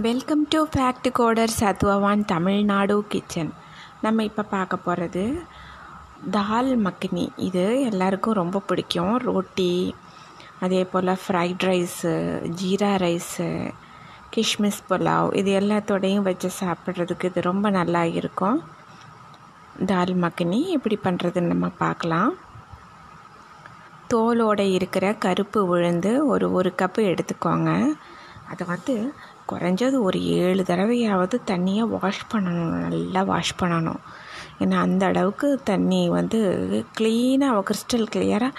Welcome to fact coder Sathvavan Tamil Nadu kitchen நம்ம இப்போ பார்க்க போகிறது தால் மக்னி இது எல்லாருக்கும் ரொம்ப பிடிக்கும். ரொட்டி அதே போல் fried rice jeera rice kishmish pulao இது எல்லாத்தோடையும் வச்சு சாப்பிட்றதுக்கு இது ரொம்ப நல்லா இருக்கும். தால் மக்னி எப்படி பண்ணுறதுன்னு நம்ம பார்க்கலாம். தோலோடு இருக்கிற கருப்பு உளுந்து ஒரு ஒரு கப்பு எடுத்துக்கோங்க. அதை வந்து குறைஞ்சது ஒரு ஏழு தடவையாவது தண்ணியை வாஷ் பண்ணணும் நல்லா வாஷ் பண்ணணும். ஏன்னா அந்த அளவுக்கு தண்ணி வந்து க்ளீனாக கிறிஸ்டல் கிளியராக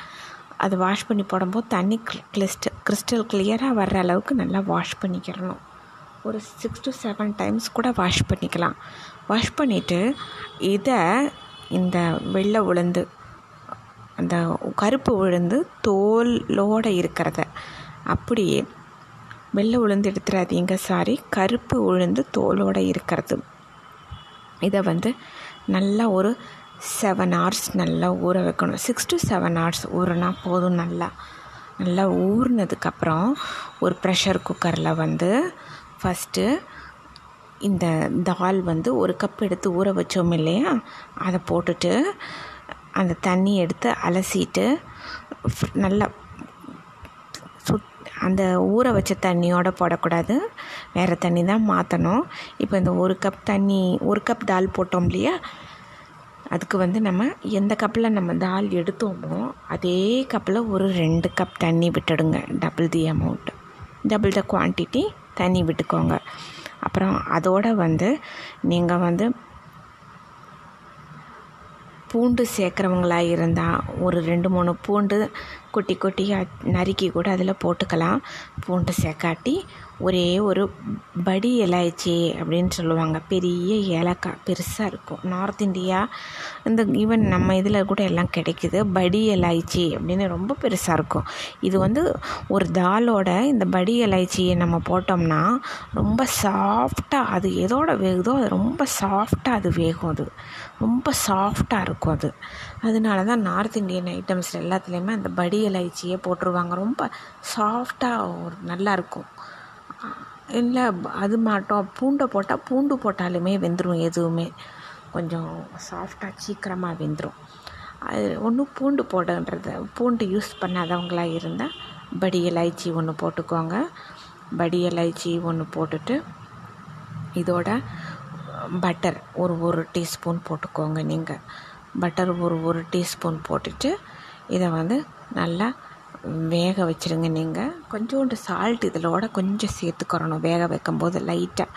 அதை வாஷ் பண்ணி போடும்போது தண்ணி கிறிஸ்டல் கிறிஸ்டல் கிளியராக வர்ற அளவுக்கு நல்லா வாஷ் பண்ணிக்கிறணும். ஒரு சிக்ஸ் டு செவன் டைம்ஸ் கூட வாஷ் பண்ணிக்கலாம். வாஷ் பண்ணிவிட்டு இதை இந்த வெள்ளை உளுந்து அந்த கருப்பு உளுந்து தோலோடு இருக்கிறத அப்படியே வெள்ளை உளுந்து எடுத்துடாதீங்க சாரி கருப்பு உளுந்து தோலோடு இருக்கிறது. இதை வந்து நல்லா ஒரு செவன் ஹவர்ஸ் நல்லா ஊற வைக்கணும். சிக்ஸ் டு செவன் ஹவர்ஸ் ஊறினா போதும் நல்லா. நல்லா ஊறினதுக்கப்புறம் ஒரு ப்ரெஷர் குக்கரில் வந்து ஃபஸ்ட்டு இந்த தால் வந்து ஒரு கப் எடுத்து ஊற வச்சோம் இல்லையா? அதை போட்டுட்டு அந்த தண்ணி எடுத்து அலசிட்டு நல்லா அந்த ஊற வச்ச தண்ணியோடு போடக்கூடாது. வேறு தண்ணி தான் மாற்றணும் இப்போ இந்த ஒரு கப் தண்ணி ஒரு கப் தால் போட்டோம் இல்லையா? அதுக்கு வந்து நம்ம எந்த கப்பில் நம்ம தால் எடுத்தோமோ அதே கப்பில் ஒரு ரெண்டு கப் தண்ணி விட்டுடுங்க. Double the amount double the quantity தண்ணி விட்டுக்கோங்க. அப்புறம் அதோடு வந்து நீங்கள் வந்து பூண்டு சேர்க்குறவங்களாக இருந்தால் ஒரு ரெண்டு மூணு பூண்டு குட்டி குட்டியாக நறுக்கி கூட அதில் போட்டுக்கலாம். பூண்டு சேர்க்காட்டி ஒரே ஒரு படி இலாய்ச்சி அப்படின்னு சொல்லுவாங்க. பெரிய ஏலக்காய் பெருசாக இருக்கும். நார்த் இந்தியா இந்த ஈவன் நம்ம இதில் கூட எல்லாம் கிடைக்குது. படி இலாய்ச்சி அப்படின்னு ரொம்ப பெருசாக இருக்கும். இது வந்து ஒரு தாலோட இந்த படி இலாய்ச்சியை நம்ம போட்டோம்னா ரொம்ப சாஃப்டாக அது எதோட வேகுதோ அது ரொம்ப சாஃப்டாக அது வேகும் அது. ரொம்ப சாஃப்டாக இருக்கும். அது. அதனால தான் நார்த் இந்தியன் ஐட்டம்ஸ் எல்லாத்துலேயுமே அந்த படி இலைச்சியே போட்டுருவாங்க. ரொம்ப சாஃப்டாக ஒரு நல்லாயிருக்கும் இல்லை அது மாட்டோம். பூண்டை போட்டால் பூண்டு போட்டாலுமே வெந்துடும் எதுவுமே. கொஞ்சம் சாஃப்டாக சீக்கிரமாக வெந்துடும் அது ஒன்றும் பூண்டு போடுன்றது பூண்டு யூஸ் பண்ணாதவங்களாக இருந்தால் படி இலைச்சி ஒன்று போட்டுக்கோங்க. படி இலைச்சி ஒன்று போட்டுட்டு இதோட பட்டர் ஒரு ஒரு டீஸ்பூன் போட்டுக்கோங்க நீங்கள் பட்டர் ஒரு ஒரு டீஸ்பூன் போட்டுட்டு இதை வந்து நல்லா வேக வச்சுருங்க நீங்கள் கொஞ்சோண்டு சால்ட் இதிலோட கொஞ்சம் சேர்த்துக்கிறணும். வேக வைக்கும்போது லைட்டாக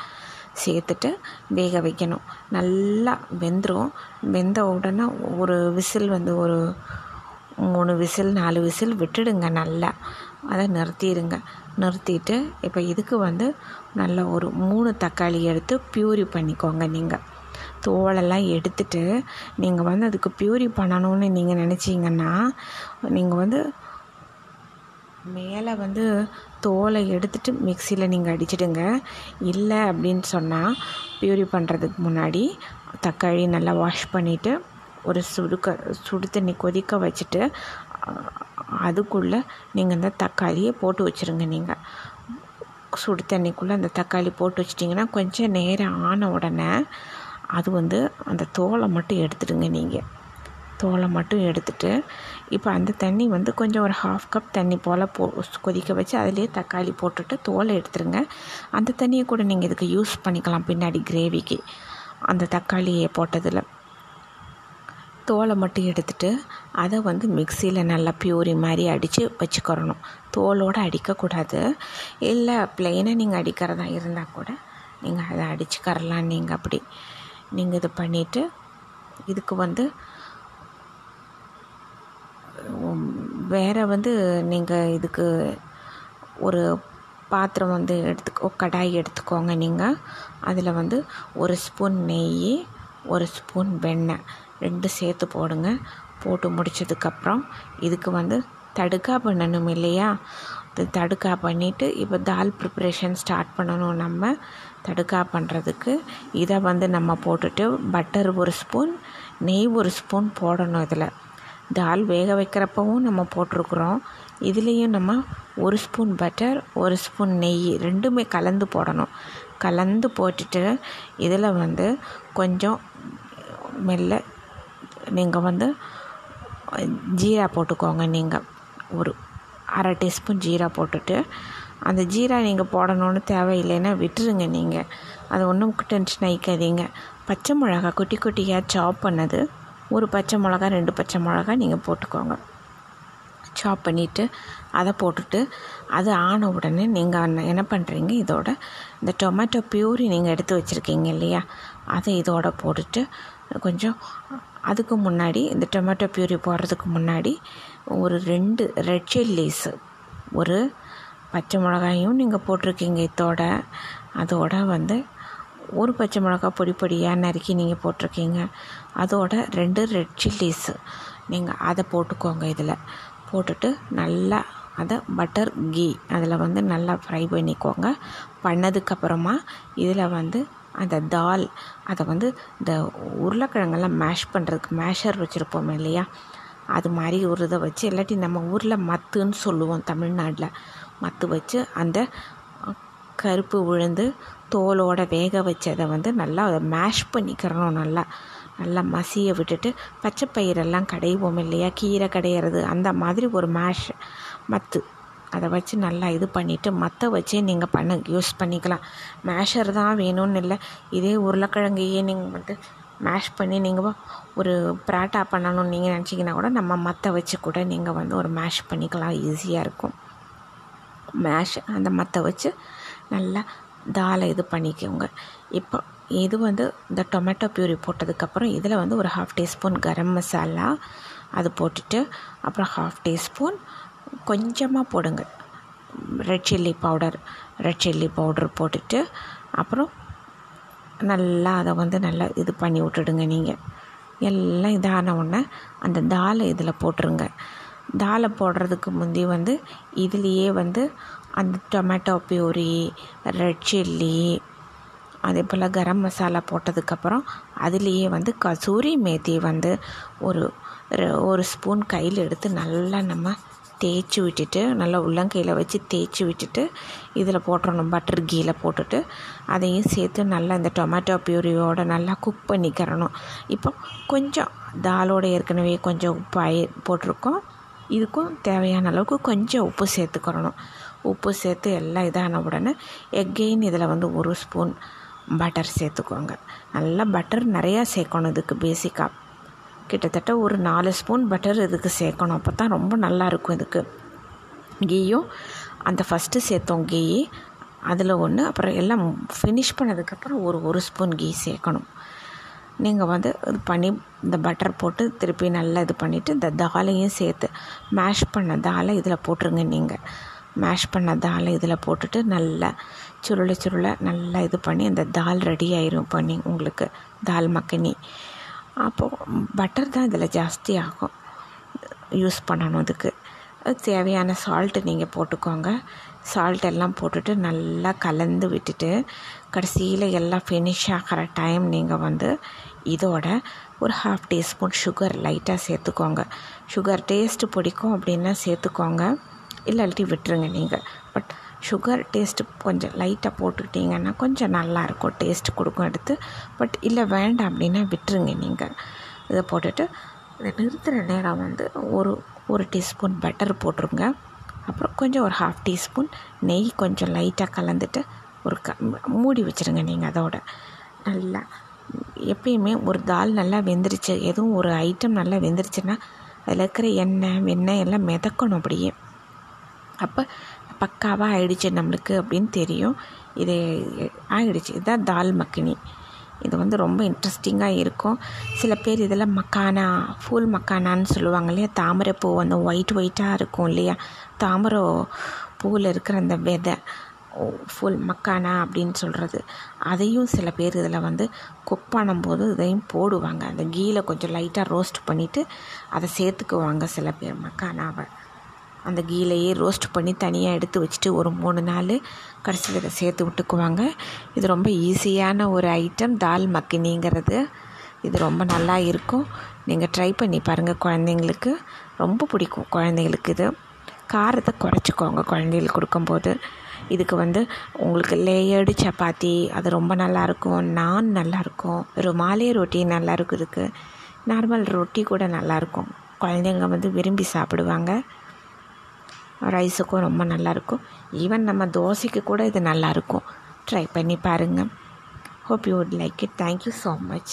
சேர்த்துட்டு வேக வைக்கணும். நல்லா வெந்துடும் வெந்த உடனே ஒரு விசில் வந்து ஒரு மூணு விசில் நாலு விசில் விட்டுடுங்க நல்லா. அதை நிறுத்திடுங்க. நிறுத்திட்டு இப்போ இதுக்கு வந்து நல்ல ஒரு மூணு தக்காளி எடுத்து ப்யூரி பண்ணிக்கோங்க நீங்கள் தோலெல்லாம் எடுத்துட்டு நீங்கள் வந்து அதுக்கு ப்யூரி பண்ணணும்னு நீங்கள் நினச்சிங்கன்னா நீங்கள் வந்து மேலே வந்து தோலை எடுத்துட்டு மிக்சியில் நீங்கள் அடிச்சிடுங்க. இல்லை அப்படின்னு சொன்னால் ப்யூரி பண்ணுறதுக்கு முன்னாடி தக்காளி நல்லா வாஷ் பண்ணிவிட்டு ஒரு சுடுக்க சுடு தண்ணி கொதிக்க வச்சுட்டு அதுக்குள்ளே நீங்கள் இந்த தக்காளியை போட்டு வச்சுருங்க நீங்கள் சுடு தண்ணிக்குள்ளே அந்த தக்காளி போட்டு வச்சிட்டிங்கன்னா கொஞ்சம் நேரம் ஆன உடனே அது வந்து அந்த தோலை மட்டும் எடுத்துடுங்க நீங்கள் தோலை மட்டும் எடுத்துட்டு இப்போ அந்த தண்ணி வந்து கொஞ்சம் ஒரு ஹாஃப் கப் தண்ணி போல் போ கொதிக்க வச்சு அதிலே தக்காளி போட்டுட்டு தோலை எடுத்துருங்க அந்த தண்ணியை கூட நீங்கள் இதுக்கு யூஸ் பண்ணிக்கலாம் பின்னாடி கிரேவிக்கு அந்த தக்காளியை போட்டதில். தோலை மட்டும் எடுத்துட்டு அதை வந்து மிக்சியில் நல்லா பியூரி மாதிரி அடித்து வச்சுக்கிறணும். தோலோடு அடிக்கக்கூடாது. இல்லை ப்ளெயினாக நீங்கள் அடிக்கிறதா இருந்தால் கூட நீங்கள் அதை அடிச்சுக்கரலாம் நீங்கள் அப்படி நீங்கள் இது பண்ணிவிட்டு இதுக்கு வந்து வேறு வந்து நீங்கள் இதுக்கு ஒரு பாத்திரம் வந்து எடுத்துக்கோ கடாய் எடுத்துக்கோங்க நீங்கள் அதில் வந்து ஒரு ஸ்பூன் நெய் ஒரு ஸ்பூன் வெண்ணெய் ரெண்டு சேர்த்து போடுங்க. போட்டு முடித்ததுக்கப்புறம் இதுக்கு வந்து தடுக்கா பண்ணணும் இல்லையா? அது தடுக்கா பண்ணிவிட்டு இப்போ தால் ப்ரிப்ரேஷன் ஸ்டார்ட் பண்ணணும் நம்ம. தடுக்கா பண்ணுறதுக்கு இதை வந்து நம்ம போட்டுட்டு பட்டர் ஒரு ஸ்பூன் நெய் ஒரு ஸ்பூன் போடணும் இதில். தால் வேக வைக்கிறப்பவும் நம்ம போட்டிருக்குறோம். இதுலேயும் நம்ம ஒரு ஸ்பூன் பட்டர் ஒரு ஸ்பூன் நெய் ரெண்டுமே கலந்து போடணும். கலந்து போட்டுட்டு இதில் வந்து கொஞ்சம் மெல்ல நீங்கள் வந்து ஜீரா போட்டுக்கோங்க நீங்கள் ஒரு அரை டீஸ்பூன் ஜீரா போட்டுட்டு அந்த ஜீரா நீங்கள் போடணும்னு தேவையில்லைன்னா விட்டுருங்க நீங்கள் அது ஒன்றும் டென்ஷன் ஆகிக்காதீங்க பச்சை மிளகா குட்டி குட்டியாக சாப் பண்ணது. ஒரு பச்சை மிளகா ரெண்டு பச்சை மிளகா நீங்கள் போட்டுக்கோங்க. சாப் பண்ணிவிட்டு அதை போட்டுட்டு அது ஆன உடனே நீங்கள் என்ன பண்ணுறீங்க இதோட இந்த டொமேட்டோ பியூரி நீங்கள் எடுத்து வச்சுருக்கீங்க இல்லையா? அதை இதோட போட்டுட்டு கொஞ்சம் அதுக்கு முன்னாடி இந்த டொமேட்டோ பியூரி போடுறதுக்கு முன்னாடி ஒரு ரெண்டு ரெட் சில்லிஸு ஒரு பச்சை மிளகாயும் நீங்கள் போட்டிருக்கீங்க இதோட. அதோட வந்து ஒரு பச்சை மிளகா பொடி பொடியாக நறுக்கி நீங்கள் போட்டிருக்கீங்க. அதோட ரெண்டு ரெட் சில்லிஸு நீங்கள் அதை போட்டுக்கோங்க இதில். போட்டுட்டு நல்லா அதை பட்டர் கீ அதில் வந்து நல்லா ஃப்ரை பண்ணிக்கோங்க. பண்ணதுக்கப்புறமா இதில் வந்து அந்த தால் அதை வந்து இந்த உருளைக்கிழங்கெல்லாம் மேஷ் பண்ணுறதுக்கு மேஷர் வச்சுருப்போம் இல்லையா? அது மாதிரி ஒரு இதை வச்சு இல்லாட்டி நம்ம ஊரில் மத்துன்னு சொல்லுவோம் தமிழ்நாட்டில். மத்து வச்சு அந்த கருப்பு உளுந்து தோலோட வேக வச்சதை வந்து நல்லா அதை மேஷ் பண்ணிக்கிறணும் நல்லா. நல்லா மசிய விட்டுட்டு பச்சை பயிரெல்லாம் கடைவோம் இல்லையா? கீரை கடையிறது அந்த மாதிரி ஒரு மேஷ் மத்து. அதை வச்சு நல்லா இது பண்ணிவிட்டு மற்ற வச்சே நீங்கள் பண்ண யூஸ் பண்ணிக்கலாம். மேஷர் தான் வேணும்னு இல்லை. இதே உருளைக்கிழங்கையே நீங்கள் வந்து மேஷ் பண்ணி நீங்கள் ஒரு பராட்டா பண்ணணும்னு நீங்கள் நினச்சிங்கன்னா கூட நம்ம மற்ற வச்சு கூட நீங்கள் வந்து ஒரு மேஷ் பண்ணிக்கலாம். ஈஸியாக இருக்கும். மேஷ் அந்த மற்ற வச்சு நல்லா தாலை இது பண்ணிக்கோங்க. இப்போ இது வந்து இந்த டொமேட்டோ பியூரி போட்டதுக்கப்புறம் இதில் வந்து ஒரு ஹாஃப் டீஸ்பூன் கரம் மசாலா அது போட்டுட்டு அப்புறம் ஹாஃப் டீஸ்பூன் கொஞ்சமாக போடுங்க. Red chilli powder red chilli powder போட்டுட்டு அப்புறம் நல்லா அதை வந்து நல்லா இது பண்ணி விட்டுடுங்க நீங்கள் எல்லாம் இதான உடனே அந்த தாலை இதில் போட்டுருங்க. தாலை போடுறதுக்கு முந்தி வந்து இதுலேயே வந்து அந்த டொமேட்டோ பியூரி ரெட் சில்லி அதே போல் கரம் மசாலா போட்டதுக்கப்புறம் அதுலேயே வந்து கசூரி மேத்தி வந்து ஒரு ஒரு ஸ்பூன் கையில் எடுத்து நல்லா நம்ம தேய்ச்சி விட்டுட்டு நல்லா உள்ளங்கையில் வச்சு தேய்ச்சி விட்டுட்டு இதில் போட்டுடணும் பட்டர் கீயில் போட்டுட்டு அதையும் சேர்த்து நல்லா இந்த டொமேட்டோ பியூரியோட நல்லா குக் பண்ணிக்கிறணும். இப்போ கொஞ்சம் தாலோட ஏற்கனவே கொஞ்சம் உப்பு போட்டிருக்கோம். இதுக்கும் தேவையான அளவுக்கு கொஞ்சம் உப்பு சேர்த்துக்கிறணும் உப்பு சேர்த்து எல்லாம் இதான உடனே எக்கெயின் இதில் வந்து ஒரு ஸ்பூன் பட்டர் சேர்த்துக்கோங்க. நல்லா பட்டர் நிறையா சேர்க்கணும் இதுக்கு பேசிக்காக கிட்டத்தட்ட ஒரு நாலு ஸ்பூன் பட்டர் இதுக்கு சேர்க்கணும். அப்போ தான் ரொம்ப நல்லாயிருக்கும் இதுக்கு. கீயும் அந்த ஃபஸ்ட்டு சேர்த்தோம் கீ. அதில் ஒன்று அப்புறம் எல்லாம் ஃபினிஷ் பண்ணதுக்கப்புறம் ஒரு ஒரு ஸ்பூன் கீ சேர்க்கணும். நீங்கள் வந்து இது பண்ணி இந்த பட்டர் போட்டு திருப்பி நல்லா இது பண்ணிவிட்டு இந்த தாலையும் சேர்த்து மேஷ் பண்ண தாலை இதில் போட்டுருங்க நீங்கள் மேஷ் பண்ண தாலை இதில் போட்டுட்டு நல்லா சுருளை சுருளை நல்லா இது பண்ணி அந்த தால் ரெடி ஆயிரும் பண்ணி உங்களுக்கு தால் மக்கனி. அப்போது பட்டர் தான் இதில் ஜாஸ்தி ஆகும். யூஸ் பண்ணணும் இதுக்கு தேவையான சால்ட்டு நீங்கள் போட்டுக்கோங்க. சால்ட் எல்லாம் போட்டுட்டு நல்லா கலந்து விட்டுட்டு கடைசியில் எல்லாம் ஃபினிஷ் ஆகிற டைம் நீங்கள் வந்து இதோட ஒரு ஹாஃப் டீஸ்பூன் சுகர் லைட்டாக சேர்த்துக்கோங்க. சுகர் டேஸ்ட்டு பிடிக்கும் அப்படின்னா சேர்த்துக்கோங்க. இல்லாட்டி விட்டுருங்க நீங்கள் பட் சுகர் டேஸ்ட்டு கொஞ்சம் லைட்டாக போட்டுக்கிட்டிங்கன்னா கொஞ்சம் நல்லாயிருக்கும் டேஸ்ட் கொடுக்கும் எடுத்து. பட் இல்லை வேண்டாம் அப்படின்னா விட்டுருங்க நீங்கள் இதை போட்டுட்டு இதை நிறுத்துகிற நேரம் வந்து ஒரு ஒரு டீஸ்பூன் பட்டர் போட்டுருங்க. அப்புறம் கொஞ்சம் ஒரு ஹாஃப் டீஸ்பூன் நெய் கொஞ்சம் லைட்டாக கலந்துட்டு ஒரு க மூடி வச்சுருங்க நீங்கள் அதோட. நல்லா எப்பயுமே ஒரு தால் நல்லா வெந்துருச்சு. எதுவும் ஒரு ஐட்டம் நல்லா வெந்துருச்சுன்னா அதில் இருக்கிற எண்ணெய் வெண்ணெய் எல்லாம் மிதக்கணும் அப்படியே. அப்போ பக்காவாக ஆயிடுச்சு நம்மளுக்கு அப்படின்னு தெரியும். இது ஆயிடுச்சு. இதுதான் தால் மக்கினி. இது வந்து ரொம்ப இன்ட்ரெஸ்டிங்காக இருக்கும். சில பேர் இதில் மக்கானா ஃபூல் மக்கானான்னு சொல்லுவாங்க இல்லையா? தாமரை பூ அந்த ஒயிட் ஒயிட்டாக இருக்கும் இல்லையா? தாமரை பூவில் இருக்கிற அந்த விதை ஃபுல் மக்கானா அப்படின்னு சொல்கிறது அதையும் சில பேர் இதில் வந்து குக் பண்ணும்போது இதையும் போடுவாங்க. அந்த கீயில் கொஞ்சம் லைட்டாக ரோஸ்ட் பண்ணிவிட்டு அதை சேர்த்துக்குவாங்க சில பேர் மக்கானாவை. அந்த கீலையே ரோஸ்ட் பண்ணி தனியாக எடுத்து வச்சுட்டு ஒரு மூணு நாள் கடைசியில் இதை சேர்த்து விட்டுக்குவாங்க. இது ரொம்ப ஈஸியான ஒரு ஐட்டம் தால் மக்கினிங்கிறது இது ரொம்ப நல்லா இருக்கும். நீங்கள் ட்ரை பண்ணி பாருங்கள் குழந்தைங்களுக்கு. ரொம்ப பிடிக்கும் குழந்தைங்களுக்கு இது. காரத்தை குறைச்சிக்கோங்க குழந்தைகளுக்கு கொடுக்கும்போது. இதுக்கு வந்து உங்களுக்கு லேயர்டு சப்பாத்தி அது ரொம்ப நல்லாயிருக்கும் நான் நல்லாயிருக்கும் ருமாலே ரொட்டி நல்லாயிருக்கும் இதுக்கு. நார்மல் ரொட்டி கூட நல்லாயிருக்கும் குழந்தைங்க வந்து விரும்பி சாப்பிடுவாங்க. ரைஸுக்கும் ரொம்ப நல்லாயிருக்கும். ஈவன் நம்ம தோசைக்கு கூட இது நல்லாயிருக்கும். ட்ரை பண்ணி பாருங்கள் hope you would like it thank you so much